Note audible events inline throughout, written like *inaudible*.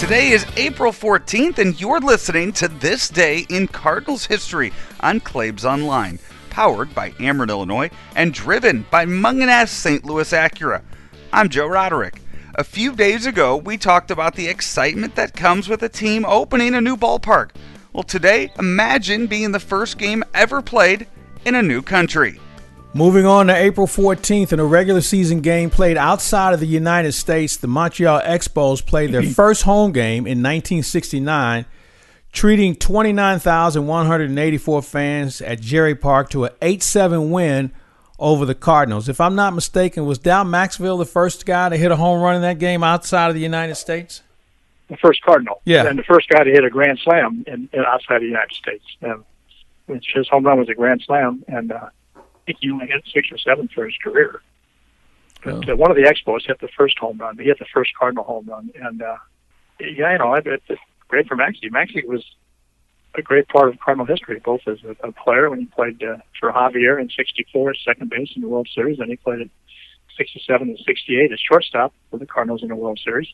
Today is April 14th, and you're listening to This Day in Cardinals History on Claibs Online, powered by Ameren, Illinois, and driven by Mungenast St. Louis Acura. I'm Joe Roderick. A few days ago, we talked about the excitement that comes with a team opening a new ballpark. Well, today, imagine being the first game ever played in a new country. Moving on to April 14th, in a regular season game played outside of the United States, the Montreal Expos played their *laughs* first home game in 1969, treating 29,184 fans at Jarry Park to an 8 7 win over the Cardinals. If I'm not mistaken, was Dal Maxvill the first guy to hit a home run in that game outside of the United States? The first Cardinal. Yeah. And the first guy to hit a grand slam in, in outside the United States. Um, his home run was a grand slam, and uh, I think he only hit six or seven for his career. But Oh. uh, one of the Expos hit the first home run. He hit the first Cardinal home run, and uh, yeah, you know, it, it's great for Maxie. Maxie was a great part of Cardinal history, both as a, a player when he played uh, for Javier in '64 at second base in the World Series, and he played at '67 and '68 as shortstop for the Cardinals in the World Series,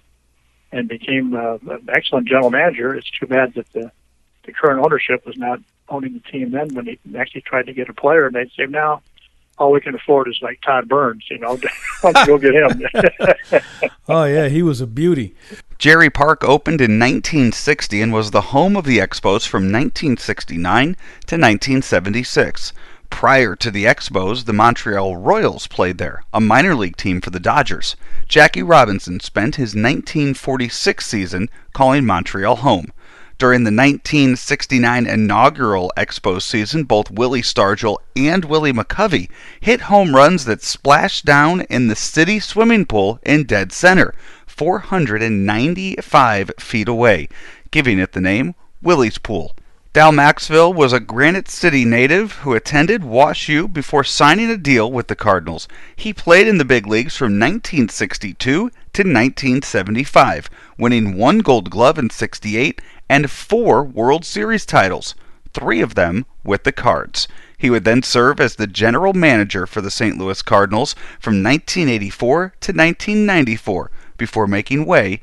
and became uh, an excellent general manager. It's too bad that the the current ownership was not owning the team then when he actually tried to get a player, and they'd say, "Now, all we can afford is like Todd Burns, you know, why don't you go get him." *laughs* Oh, yeah, he was a beauty. Jarry Park opened in 1960 and was the home of the Expos from 1969 to 1976. Prior to the Expos, the Montreal Royals played there, a minor league team for the Dodgers. Jackie Robinson spent his 1946 season calling Montreal home. During the 1969 inaugural Expos season, both Willie Stargell and Willie McCovey hit home runs that splashed down in the city swimming pool in dead center, 495 feet away, giving it the name Willie's Pool. Dal Maxvill was a Granite City native who attended Wash U before signing a deal with the Cardinals. He played in the big leagues from 1962 to 1975, winning one Gold Glove in 68 and four World Series titles, three of them with the Cards. He would then serve as the general manager for the St. Louis Cardinals from 1984 to 1994 before making way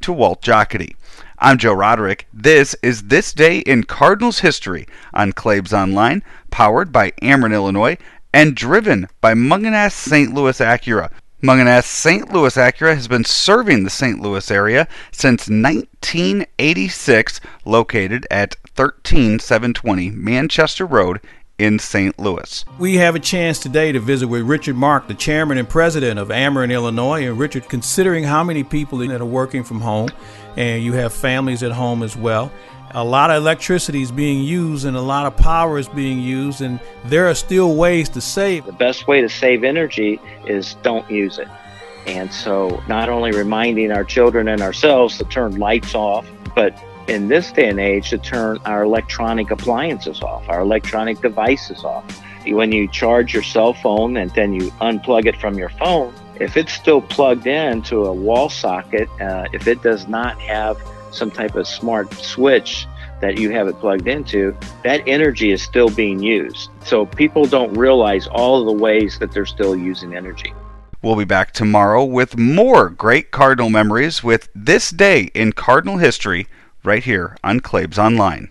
to Walt Jocketty. I'm Joe Roderick. This is This Day in Cardinals History on Claibs Online, powered by Ameren, Illinois, and driven by Mungenast St. Louis Acura. Mungenast St. Louis Acura has been serving the St. Louis area since 1986, located at 13720 Manchester Road in St. Louis. We have a chance today to visit with Richard Mark, the chairman and president of Ameren, Illinois. And Richard, considering how many people that are working from home, and you have families at home as well, a lot of electricity is being used and a lot of power is being used, and there are still ways to save. The best way to save energy is don't use it. And so, not only reminding our children and ourselves to turn lights off, but in this day and age, to turn our electronic appliances off, our electronic devices off. When you charge your cell phone and then you unplug it from your phone, if it's still plugged in to a wall socket, uh, if it does not have some type of smart switch that you have it plugged into, that energy is still being used. So people don't realize all the ways that they're still using energy. We'll be back tomorrow with more great Cardinal memories with This Day in Cardinal History right here on Claibs Online.